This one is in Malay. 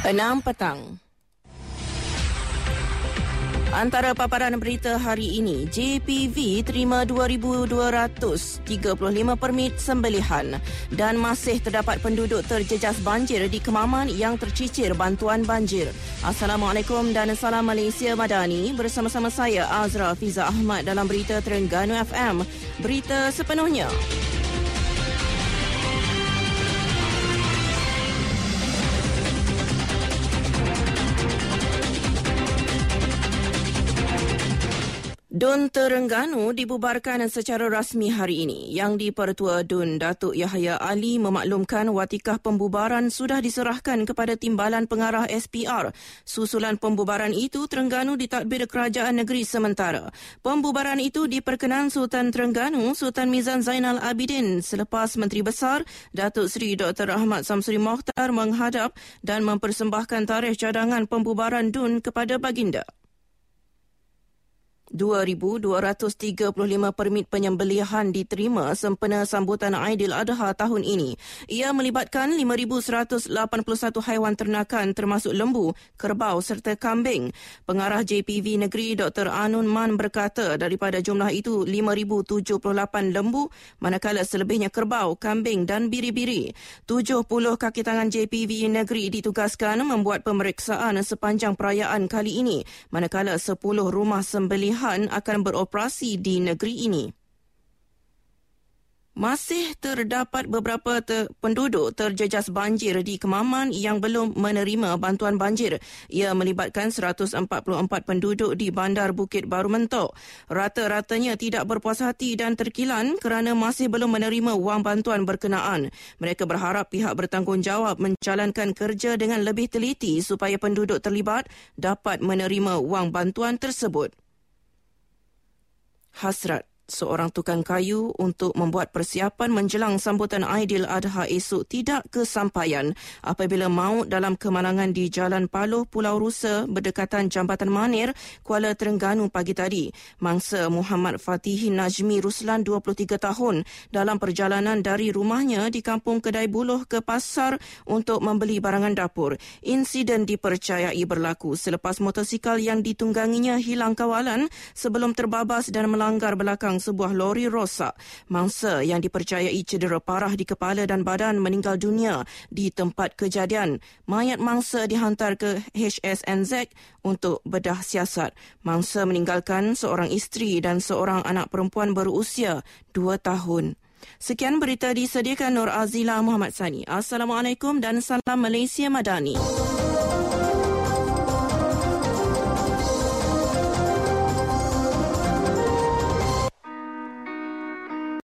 6 petang. Antara paparan berita hari ini, JPV terima 2,235 permit sembelihan dan masih terdapat penduduk terjejas banjir di Kemaman yang tercicir bantuan banjir. Assalamualaikum dan salam Malaysia Madani bersama-sama saya Azra Fiza Ahmad dalam berita Terengganu FM. Berita sepenuhnya. Dun Terengganu dibubarkan secara rasmi hari ini. Yang di-Pertua Dun Datuk Yahya Ali memaklumkan watikah pembubaran sudah diserahkan kepada Timbalan Pengarah SPR. Susulan pembubaran itu, Terengganu ditadbir Kerajaan Negeri sementara. Pembubaran itu diperkenan Sultan Terengganu, Sultan Mizan Zainal Abidin selepas Menteri Besar Datuk Seri Dr. Ahmad Samsuri Mokhtar menghadap dan mempersembahkan tarikh cadangan pembubaran Dun kepada baginda. 2,235 permit penyembelihan diterima sempena sambutan Aidil-Adha tahun ini. Ia melibatkan 5,181 haiwan ternakan termasuk lembu, kerbau serta kambing. Pengarah JPV Negeri Dr. Anun Man berkata daripada jumlah itu 5,078 lembu manakala selebihnya kerbau, kambing dan biri-biri. 70 kaki tangan JPV Negeri ditugaskan membuat pemeriksaan sepanjang perayaan kali ini manakala 10 rumah sembelihan pilihan akan beroperasi di negeri ini. Masih terdapat beberapa ter- penduduk terjejas banjir di Kemaman yang belum menerima bantuan banjir. Ia melibatkan 144 penduduk di Bandar Bukit Baru Mentok. Rata-ratanya tidak berpuas hati dan terkilan kerana masih belum menerima wang bantuan berkenaan. Mereka berharap pihak bertanggungjawab menjalankan kerja dengan lebih teliti supaya penduduk terlibat dapat menerima wang bantuan tersebut ハスラ seorang tukang kayu untuk membuat persiapan menjelang sambutan Aidil Adha esok tidak kesampaian apabila maut dalam kemalangan di Jalan Paloh, Pulau Rusa berdekatan Jambatan Manir, Kuala Terengganu pagi tadi. Mangsa Muhammad Fatihi Najmi Ruslan 23 tahun dalam perjalanan dari rumahnya di Kampung Kedai Buluh ke pasar untuk membeli barangan dapur. Insiden dipercayai berlaku selepas motosikal yang ditungganginya hilang kawalan sebelum terbabas dan melanggar belakang sebuah lori rosak. Mangsa yang dipercayai cedera parah di kepala dan badan meninggal dunia di tempat kejadian. Mayat mangsa dihantar ke HSNZ untuk bedah siasat. Mangsa meninggalkan seorang isteri dan seorang anak perempuan berusia dua tahun. Sekian berita disediakan Nur Azila Muhammad Sani. Assalamualaikum dan salam Malaysia Madani.